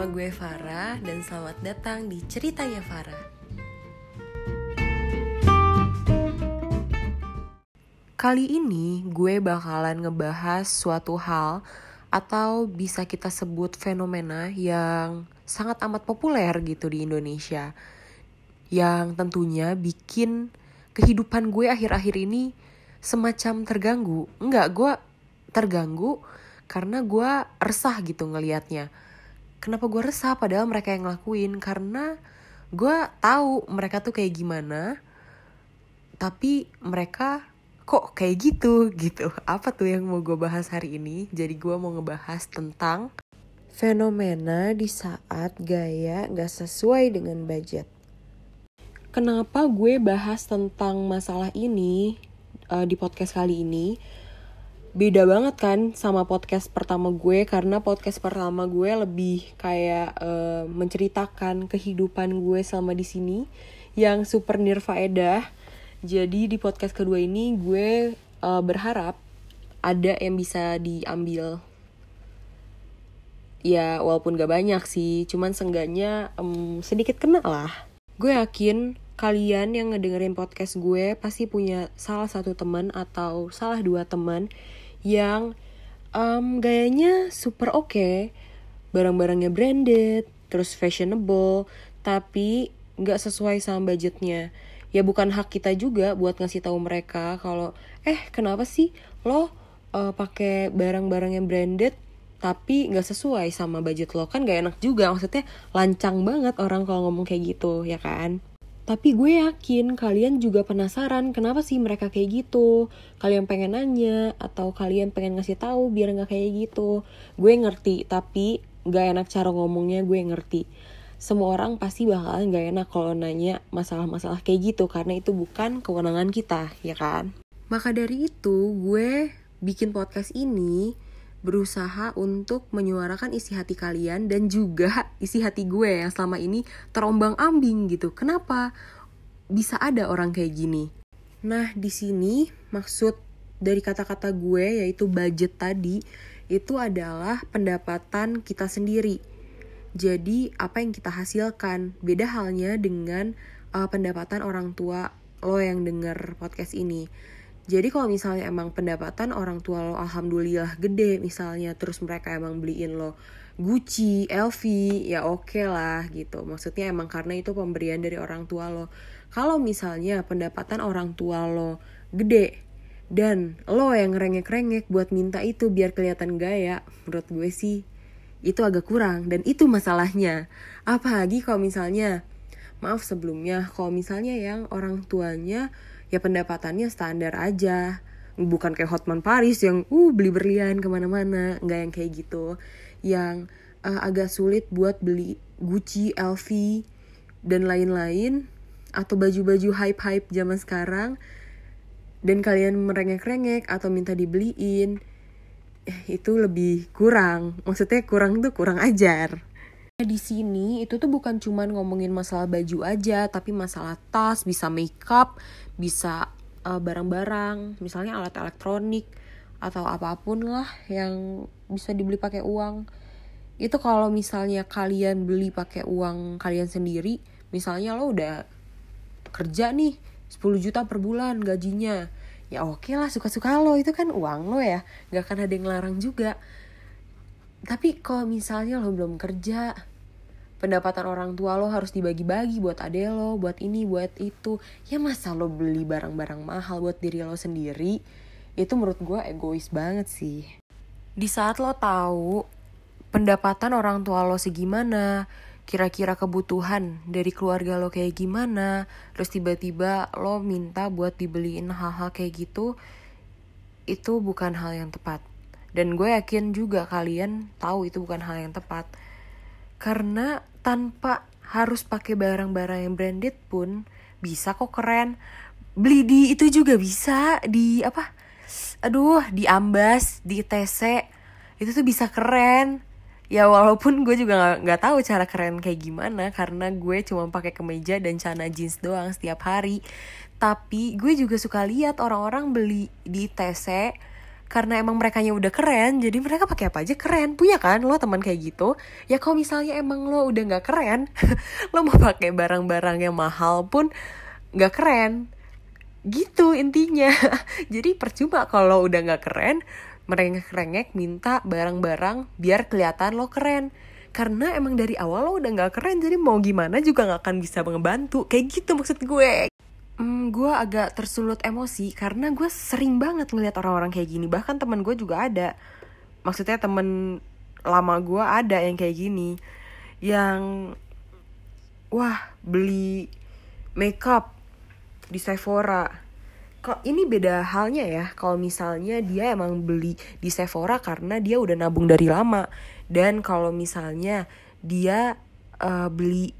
Nama gue Farah dan selamat datang di Ceritanya Farah. Kali ini gue bakalan ngebahas suatu hal atau bisa kita sebut fenomena yang sangat amat populer gitu di Indonesia. Yang tentunya bikin kehidupan gue akhir-akhir ini semacam terganggu. Enggak, gue terganggu karena gue resah gitu ngelihatnya kenapa gue resah padahal mereka yang ngelakuin? Karena gue tahu mereka tuh kayak gimana tapi mereka kok kayak gitu gitu. Apa tuh yang mau gue bahas hari ini? Jadi gue mau ngebahas tentang fenomena di saat gaya gak sesuai dengan budget. Kenapa gue bahas tentang masalah ini uh, di podcast kali ini beda banget kan sama podcast pertama gue karena podcast pertama gue lebih kayak uh, menceritakan kehidupan gue selama di sini yang super nirfaedah. Jadi di podcast kedua ini gue uh, berharap ada yang bisa diambil. Ya walaupun gak banyak sih, cuman seenggaknya um, sedikit kena lah. Gue yakin kalian yang ngedengerin podcast gue pasti punya salah satu teman atau salah dua teman yang um, gayanya super oke, okay, barang-barangnya branded, terus fashionable, tapi nggak sesuai sama budgetnya. Ya bukan hak kita juga buat ngasih tahu mereka kalau eh kenapa sih lo uh, pakai barang-barang yang branded tapi nggak sesuai sama budget lo? Kan gak enak juga maksudnya lancang banget orang kalau ngomong kayak gitu ya kan tapi gue yakin kalian juga penasaran kenapa sih mereka kayak gitu. Kalian pengen nanya atau kalian pengen ngasih tahu biar nggak kayak gitu. Gue ngerti, tapi gak enak cara ngomongnya gue ngerti. Semua orang pasti bakalan gak enak kalau nanya masalah-masalah kayak gitu karena itu bukan kewenangan kita, ya kan? Maka dari itu gue bikin podcast ini berusaha untuk menyuarakan isi hati kalian dan juga isi hati gue yang selama ini terombang ambing gitu. Kenapa bisa ada orang kayak gini? Nah, di sini maksud dari kata-kata gue yaitu budget tadi itu adalah pendapatan kita sendiri. Jadi, apa yang kita hasilkan beda halnya dengan uh, pendapatan orang tua lo yang denger podcast ini. Jadi kalau misalnya emang pendapatan orang tua lo alhamdulillah gede misalnya terus mereka emang beliin lo Gucci, LV, ya oke okay lah gitu. Maksudnya emang karena itu pemberian dari orang tua lo. Kalau misalnya pendapatan orang tua lo gede dan lo yang rengek-rengek buat minta itu biar kelihatan gaya, menurut gue sih itu agak kurang dan itu masalahnya. Apalagi kalau misalnya maaf sebelumnya kalau misalnya yang orang tuanya ya pendapatannya standar aja. Bukan kayak Hotman Paris yang uh beli berlian ke mana-mana. Nggak yang kayak gitu. Yang uh, agak sulit buat beli Gucci, LV dan lain-lain atau baju-baju hype-hype zaman sekarang dan kalian merengek-rengek atau minta dibeliin eh, itu lebih kurang. Maksudnya kurang tuh kurang ajar. Di sini itu tuh bukan cuman ngomongin masalah baju aja tapi masalah tas bisa makeup bisa eh, barang-barang misalnya alat elektronik atau apa pun lah yang bisa dibeli pakai uang. Itu kalau misalnya kalian beli pakai uang kalian sendiri misalnya lo udah kerja nih 10 juta per bulan gajinya. Ya oke okay lah suka-suka lo. Itu kan uang lo ya. Gak akan ada yang larang juga. Tapi kalau misalnya lo belum kerja pendapatan orang tua lo harus dibagi-bagi buat ade lo, buat ini, buat itu. Ya masa lo beli barang-barang mahal buat diri lo sendiri? Itu menurut gue egois banget sih. Di saat lo tahu pendapatan orang tua lo segimana, kira-kira kebutuhan dari keluarga lo kayak gimana, terus tiba-tiba lo minta buat dibeliin hal-hal kayak gitu, itu bukan hal yang tepat. Dan gue yakin juga kalian tahu itu bukan hal yang tepat. Karena tanpa harus pakai barang-barang yang branded pun bisa kok keren. Beli di itu juga bisa di apa? Aduh di ambas di tc itu tuh bisa keren. Ya walaupun gue juga nggak tahu cara keren kayak gimana karena gue cuma pakai kemeja dan celana jeans doang setiap hari. Tapi gue juga suka lihat orang-orang beli di tc karena emang mereka udah keren jadi mereka pakai apa aja keren. Punya kan lo teman kayak gitu? Ya kalau misalnya emang lo udah nggak keren lo mau pakai barang-barang yang mahal pun nggak keren. Gitu intinya. Jadi percuma kalau udah nggak keren merengek-rengek minta barang-barang biar kelihatan lo keren. Karena emang dari awal lo udah nggak keren jadi mau gimana juga nggak akan bisa ngebantu. Kayak gitu maksud gue hmm, gue agak tersulut emosi karena gue sering banget ngeliat orang-orang kayak gini. Bahkan teman gue juga ada. Maksudnya temen lama gue ada yang kayak gini. Yang wah beli makeup di Sephora. Kok ini beda halnya ya? Kalau misalnya dia emang beli di Sephora karena dia udah nabung dari lama. Dan kalau misalnya dia uh, beli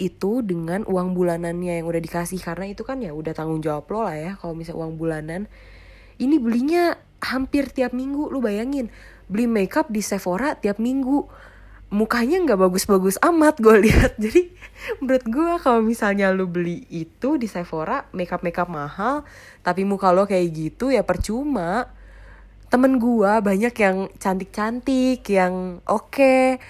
itu dengan uang bulanannya yang udah dikasih. Karena itu kan ya udah tanggung jawab lo lah ya kalau misalnya uang bulanan. Ini belinya hampir tiap minggu lu bayangin. Beli makeup di Sephora tiap minggu. Mukanya nggak bagus-bagus amat gue lihat. Jadi menurut gue kalau misalnya lu beli itu di Sephora makeup makeup mahal tapi muka lo kayak gitu ya percuma. Temen gue banyak yang cantik-cantik yang oke. okay.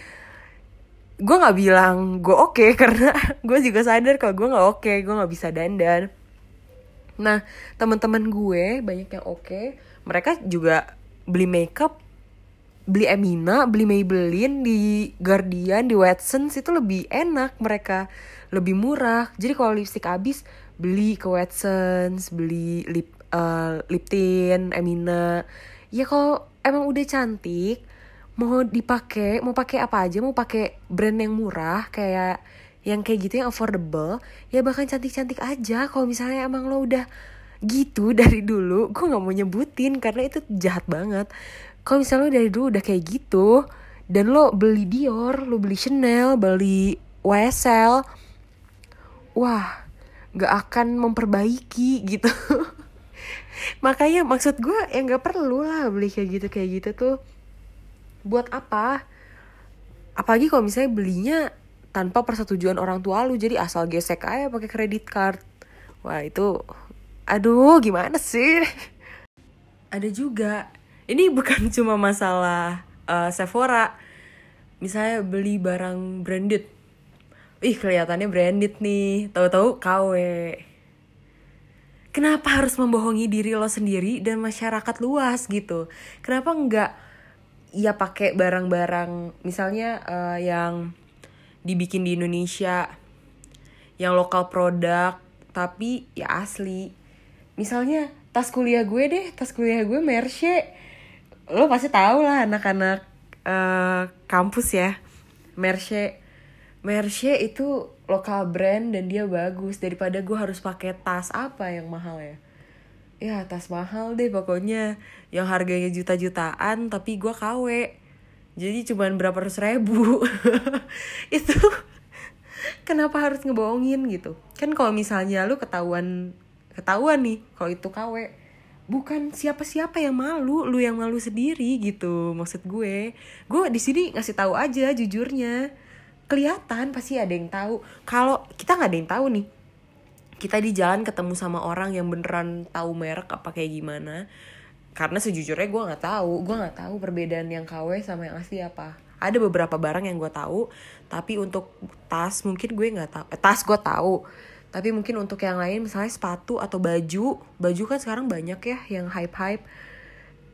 Gue nggak bilang gue oke okay, karena gue juga sadar kalau gue nggak oke okay, gue nggak bisa dandan nah teman-teman gue banyak yang oke okay. mereka juga beli makeup beli Emina, beli Maybelline di Guardian, di Watsons itu lebih enak mereka, lebih murah. Jadi kalau lipstick habis beli ke Watsons, beli lip uh, lip tint, Emina. Ya kalau emang udah cantik, mau dipakai, mau pakai apa aja, mau pakai brand yang murah kayak yang kayak gitu yang affordable, ya bahkan cantik-cantik aja. Kalau misalnya emang lo udah gitu dari dulu gue nggak mau nyebutin karena itu jahat banget kalau misalnya lo dari dulu udah kayak gitu dan lo beli Dior, lo beli Chanel, beli YSL, wah gak akan memperbaiki gitu. Makanya maksud gue ya gak perlu lah beli kayak gitu kayak gitu tuh. Buat apa? Apalagi kalau misalnya belinya tanpa persetujuan orang tua lu jadi asal gesek aja pakai kredit card. Wah itu, aduh gimana sih? Ada juga ini bukan cuma masalah uh, Sephora misalnya beli barang branded ih kelihatannya branded nih tahu-tahu KW kenapa harus membohongi diri lo sendiri dan masyarakat luas gitu kenapa enggak ya pakai barang-barang misalnya uh, yang dibikin di Indonesia yang lokal produk tapi ya asli. Misalnya tas kuliah gue deh tas kuliah gue Merce. Lo pasti tahu lah anak-anak uh, kampus ya. Merce. Merce itu lokal brand dan dia bagus. Daripada gue harus pakai tas apa yang mahal ya ya tas mahal deh pokoknya yang harganya juta-jutaan tapi gue KW jadi cuman berapa ratus ribu itu kenapa harus ngebohongin gitu kan kalau misalnya lu ketahuan ketahuan nih kalau itu KW bukan siapa-siapa yang malu, lu yang malu sendiri gitu. Maksud gue, gue di sini ngasih tahu aja jujurnya. Kelihatan pasti ada yang tahu. Kalau kita nggak ada yang tahu nih, kita di jalan ketemu sama orang yang beneran tahu merek apa kayak gimana. Karena sejujurnya gue nggak tahu, gue nggak tahu perbedaan yang KW sama yang asli apa. Ada beberapa barang yang gue tahu, tapi untuk tas mungkin gue nggak tahu. Eh, tas gue tahu, tapi mungkin untuk yang lain misalnya sepatu atau baju baju kan sekarang banyak ya yang hype hype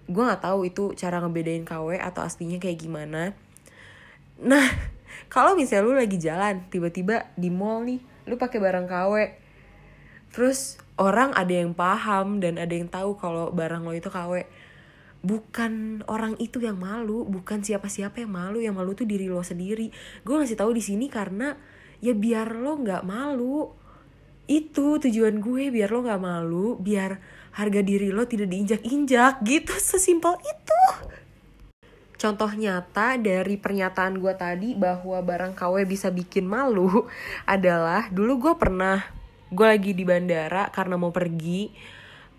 gue nggak tahu itu cara ngebedain KW atau aslinya kayak gimana nah kalau misalnya lu lagi jalan tiba-tiba di mall nih lu pakai barang KW terus orang ada yang paham dan ada yang tahu kalau barang lo itu KW bukan orang itu yang malu bukan siapa-siapa yang malu. Yang malu tuh diri lo sendiri. Gue ngasih tahu di sini karena ya biar lo nggak malu. Itu tujuan gue biar lo gak malu biar harga diri lo tidak diinjak-injak. Gitu sesimpel itu. Contoh nyata dari pernyataan gue tadi bahwa barang KW bisa bikin malu adalah dulu gue pernah gue lagi di bandara karena mau pergi.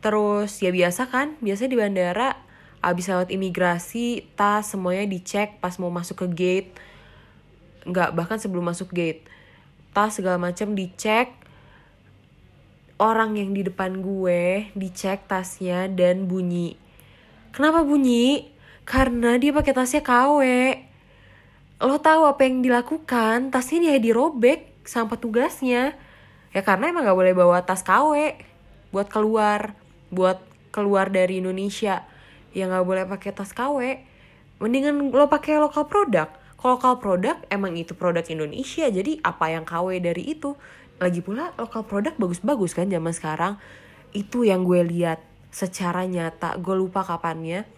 Terus ya biasa kan biasa di bandara abis lewat imigrasi tas semuanya dicek pas mau masuk ke gate. Nggak bahkan sebelum masuk gate. Tas segala macam dicek. Orang yang di depan gue dicek tasnya dan bunyi. Kenapa bunyi? Karena dia pakai tasnya KW lo tahu apa yang dilakukan? Tasnya dia dirobek sama petugasnya ya karena emang nggak boleh bawa tas KW buat keluar buat keluar dari Indonesia. Ya nggak boleh pakai tas KW mendingan lo pakai lokal produk. Kalau lokal produk emang itu produk Indonesia. Jadi apa yang KW dari itu? Lagi pula lokal produk bagus-bagus kan zaman sekarang. Itu yang gue lihat secara nyata. Gue lupa kapannya.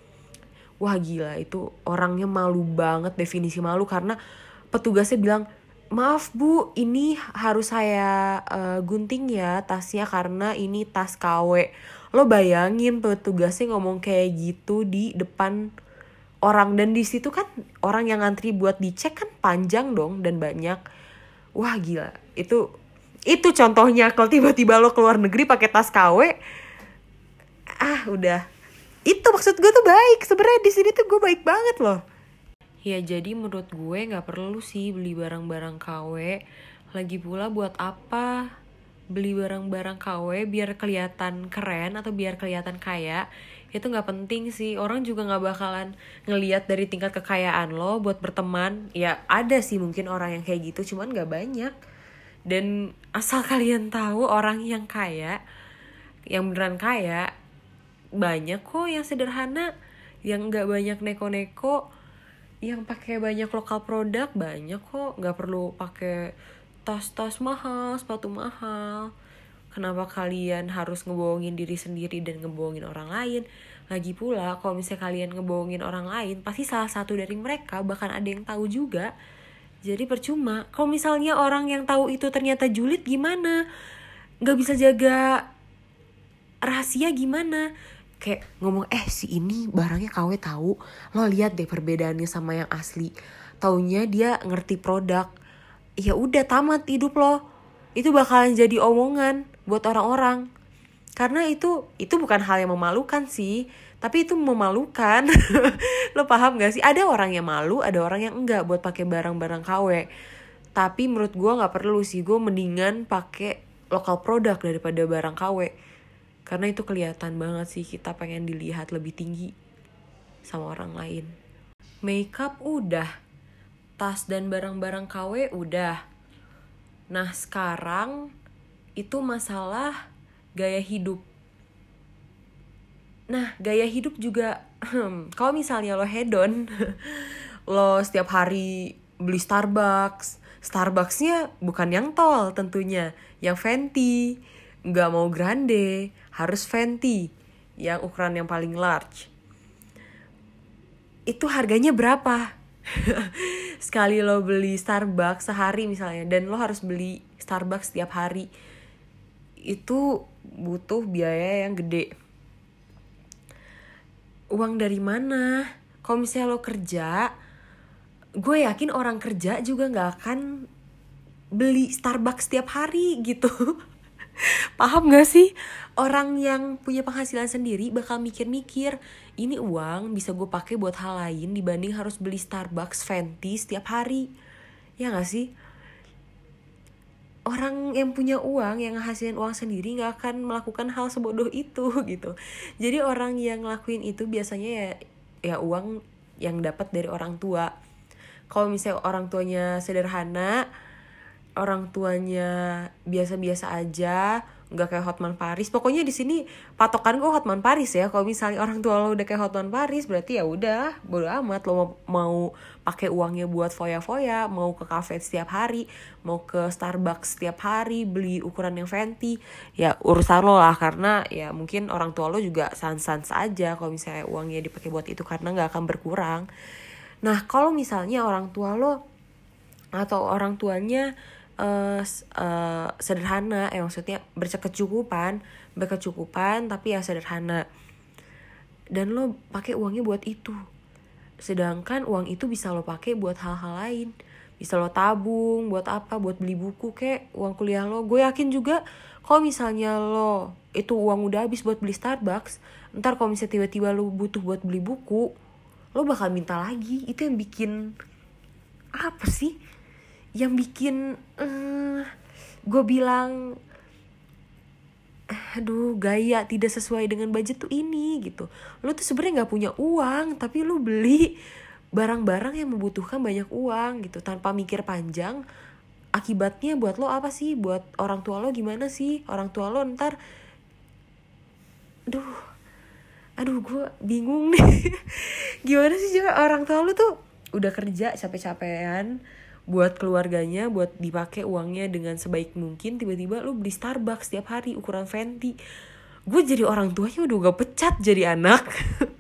Wah gila. Itu orangnya malu banget definisi malu. Karena petugasnya bilang maaf bu. Ini harus saya uh, gunting ya tasnya karena ini tas KW lo bayangin petugasnya ngomong kayak gitu di depan orang. Dan di situ kan orang yang ngantri buat dicek kan panjang dong dan banyak. Wah gila. Itu itu contohnya. Kalau tiba-tiba lo keluar negeri pakai tas KW ah udah. Itu maksud gue tuh baik. Sebenarnya di sini tuh gue baik banget loh ya jadi menurut gue nggak perlu sih beli barang-barang KW lagi pula buat apa beli barang-barang KW biar kelihatan keren atau biar kelihatan kaya? Itu nggak penting sih. Orang juga nggak bakalan ngeliat dari tingkat kekayaan lo buat berteman. Ya ada sih mungkin orang yang kayak gitu cuman nggak banyak. Dan asal kalian tahu orang yang kaya yang beneran kaya banyak kok yang sederhana yang nggak banyak neko-neko yang pakai banyak lokal produk banyak kok. Nggak perlu pakai tas-tas mahal sepatu mahal. Kenapa kalian harus ngebohongin diri sendiri dan ngebohongin orang lain? Lagi pula kalau misalnya kalian ngebohongin orang lain pasti salah satu dari mereka bahkan ada yang tahu juga. Jadi percuma. Kalau misalnya orang yang tahu itu ternyata julid gimana? Nggak bisa jaga rahasia gimana kayak ngomong eh si ini barangnya KW tahu lo lihat deh perbedaannya sama yang asli. Taunya dia ngerti produk. Ya udah tamat hidup lo. Itu bakalan jadi omongan buat orang-orang. Karena itu itu bukan hal yang memalukan sih tapi itu memalukan. Lo paham gak sih? Ada orang yang malu ada orang yang enggak buat pakai barang-barang KW tapi menurut gue nggak perlu sih gue mendingan pakai lokal produk daripada barang KW karena itu kelihatan banget sih kita pengen dilihat lebih tinggi sama orang lain. Makeup udah tas dan barang-barang KW udah. Nah sekarang itu masalah gaya hidup. Nah gaya hidup juga kalau misalnya lo hedon lo setiap hari beli Starbucks Starbucksnya bukan yang tol tentunya yang Fenty nggak mau grande harus Fenty yang ukuran yang paling large. Itu harganya berapa? Sekali lo beli Starbucks sehari misalnya dan lo harus beli Starbucks setiap hari. Itu butuh biaya yang gede. Uang dari mana? Kalau misalnya lo kerja gue yakin orang kerja juga nggak akan beli Starbucks setiap hari gitu paham gak sih? Orang yang punya penghasilan sendiri bakal mikir-mikir ini uang bisa gue pakai buat hal lain dibanding harus beli Starbucks Fenty setiap hari. Ya gak sih? Orang yang punya uang yang ngasilin uang sendiri nggak akan melakukan hal sebodoh itu gitu. Jadi orang yang ngelakuin itu biasanya ya ya uang yang dapat dari orang tua. Kalau misalnya orang tuanya sederhana orang tuanya biasa-biasa aja nggak kayak Hotman Paris. Pokoknya di sini patokan gue Hotman Paris ya. Kalau misalnya orang tua lo udah kayak Hotman Paris berarti ya udah bodo amat. Lo mau, pakai uangnya buat foya-foya mau ke cafe setiap hari mau ke Starbucks setiap hari beli ukuran yang Fenty ya urusan lo lah. Karena ya mungkin orang tua lo juga sans-sans aja kalau misalnya uangnya dipakai buat itu karena nggak akan berkurang. Nah kalau misalnya orang tua lo atau orang tuanya uh, sederhana eh maksudnya berkecukupan berkecukupan tapi ya sederhana. Dan lo pakai uangnya buat itu. Sedangkan uang itu bisa lo pakai buat hal-hal lain. Bisa lo tabung buat apa buat beli buku kek uang kuliah lo. Gue yakin juga kalau misalnya lo itu uang udah habis buat beli Starbucks ntar kalau misalnya tiba-tiba lo butuh buat beli buku lo bakal minta lagi. Itu yang bikin apa sih yang bikin uh, gue bilang aduh gaya tidak sesuai dengan budget tuh ini gitu. Lo tuh sebenarnya nggak punya uang tapi lo beli barang-barang yang membutuhkan banyak uang gitu. Tanpa mikir panjang akibatnya buat lo apa sih? Buat orang tua lo gimana sih? Orang tua lo ntar aduh aduh gue bingung nih. Gimana sih juga orang tua lo tuh udah kerja capek-capean buat keluarganya buat dipakai uangnya dengan sebaik mungkin tiba-tiba lu beli Starbucks setiap hari ukuran Fenty. Gue jadi orang tuanya udah gak pecat jadi anak.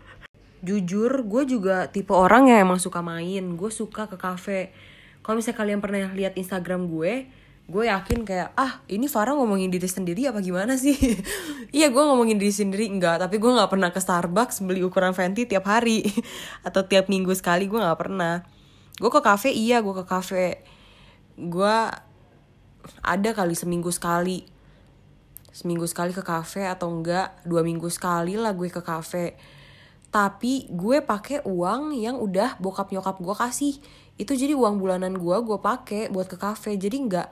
Jujur gue juga tipe orang yang emang suka main. Gue suka ke kafe. Kalau misalnya kalian pernah lihat Instagram gue gue yakin kayak ah ini Farah ngomongin diri sendiri apa gimana sih? Iya gue ngomongin diri sendiri enggak. Tapi gue nggak pernah ke Starbucks beli ukuran Fenty tiap hari. Atau tiap minggu sekali gue nggak pernah gue ke kafe iya gue ke kafe. Gue ada kali seminggu sekali. Seminggu sekali ke kafe atau enggak dua minggu sekali lah gue ke kafe. Tapi gue pakai uang yang udah bokap nyokap gue kasih. Itu jadi uang bulanan gue gue pakai buat ke kafe. Jadi enggak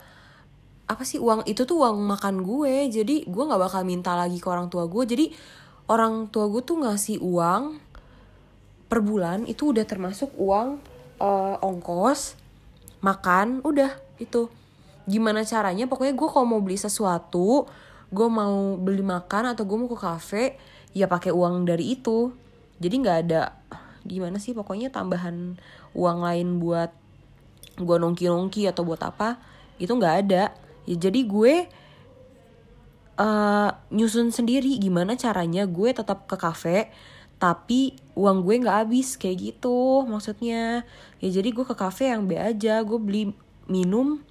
apa sih uang itu tuh uang makan gue. Jadi gue nggak bakal minta lagi ke orang tua gue jadi orang tua gue tuh ngasih uang per bulan itu udah termasuk uang uh, ongkos makan udah itu. Gimana caranya? Pokoknya gue kalau mau beli sesuatu gue mau beli makan atau gue mau ke kafe ya pakai uang dari itu. Jadi nggak ada gimana sih? Pokoknya tambahan uang lain buat gue nongki nongki atau buat apa itu nggak ada. Ya jadi gue uh, nyusun sendiri gimana caranya gue tetap ke kafe tapi uang gue nggak habis kayak gitu maksudnya. Ya jadi gue ke kafe yang B aja gue beli minum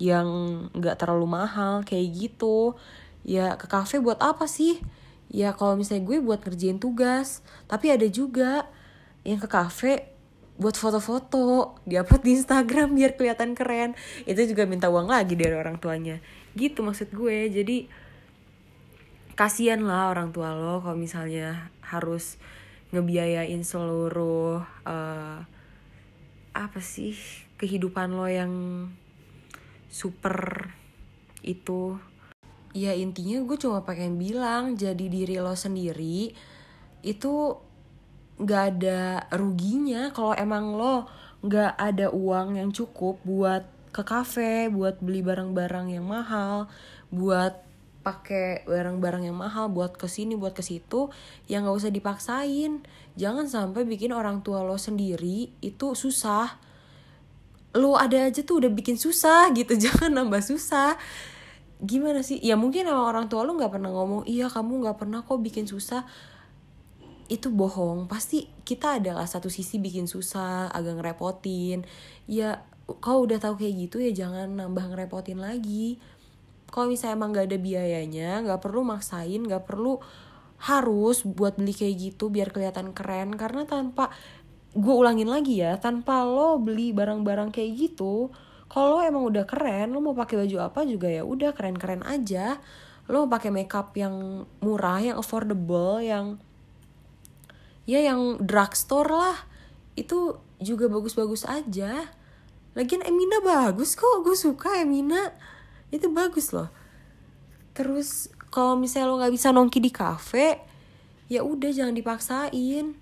yang nggak terlalu mahal kayak gitu. Ya ke kafe buat apa sih? Ya kalau misalnya gue buat ngerjain tugas. Tapi ada juga yang ke kafe buat foto-foto diupload di Instagram biar kelihatan keren. Itu juga minta uang lagi dari orang tuanya. Gitu maksud gue. Jadi kasihan lah orang tua lo kalau misalnya harus ngebiayain seluruh uh, apa sih kehidupan lo yang super itu. Ya intinya gue cuma pengen bilang jadi diri lo sendiri itu nggak ada ruginya kalau emang lo nggak ada uang yang cukup buat ke kafe buat beli barang-barang yang mahal buat pakai barang-barang yang mahal buat ke sini buat ke situ ya nggak usah dipaksain. Jangan sampai bikin orang tua lo sendiri itu susah. Lo ada aja tuh udah bikin susah gitu jangan nambah susah. Gimana sih? Ya mungkin emang orang tua lo nggak pernah ngomong iya kamu nggak pernah kok bikin susah. Itu bohong. Pasti kita adalah satu sisi bikin susah agak ngerepotin. Ya kau udah tahu kayak gitu ya jangan nambah ngerepotin lagi kalau misalnya emang gak ada biayanya nggak perlu maksain nggak perlu harus buat beli kayak gitu biar kelihatan keren. Karena tanpa gue ulangin lagi ya tanpa lo beli barang-barang kayak gitu kalau emang udah keren lo mau pakai baju apa juga ya udah keren-keren aja. Lo mau pakai makeup yang murah yang affordable yang ya yang drugstore lah. Itu juga bagus-bagus aja. Lagian Emina bagus kok gue suka Emina itu bagus loh. Terus kalau misalnya lo nggak bisa nongki di kafe ya udah jangan dipaksain.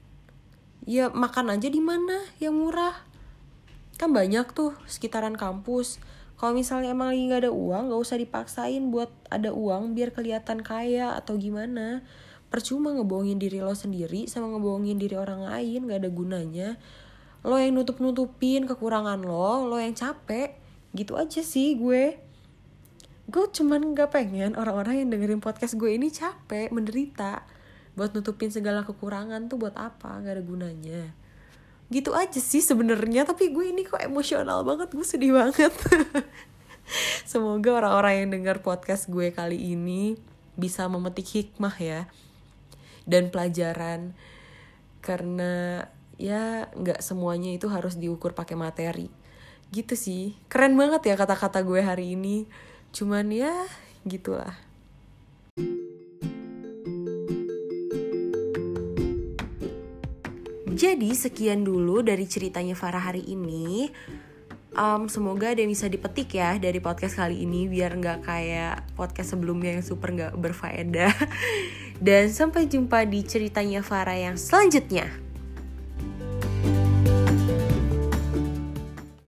Ya makan aja di mana yang murah? Kan banyak tuh sekitaran kampus. Kalau misalnya emang lagi nggak ada uang nggak usah dipaksain buat ada uang biar kelihatan kaya atau gimana. Percuma ngebohongin diri lo sendiri sama ngebohongin diri orang lain nggak ada gunanya. Lo yang nutup nutupin kekurangan lo lo yang capek. Gitu aja sih gue gue cuman gak pengen orang-orang yang dengerin podcast gue ini capek menderita. Buat nutupin segala kekurangan tuh buat apa? Gak ada gunanya. Gitu aja sih sebenarnya tapi gue ini kok emosional banget gue sedih banget. Semoga orang-orang yang dengar podcast gue kali ini bisa memetik hikmah ya dan pelajaran. Karena ya nggak semuanya itu harus diukur pakai materi. Gitu sih. Keren banget ya kata-kata gue hari ini cuman ya gitulah. Jadi sekian dulu dari ceritanya Farah hari ini. Um, semoga ada yang bisa dipetik ya dari podcast kali ini biar nggak kayak podcast sebelumnya yang super nggak berfaedah. Dan sampai jumpa di ceritanya Farah yang selanjutnya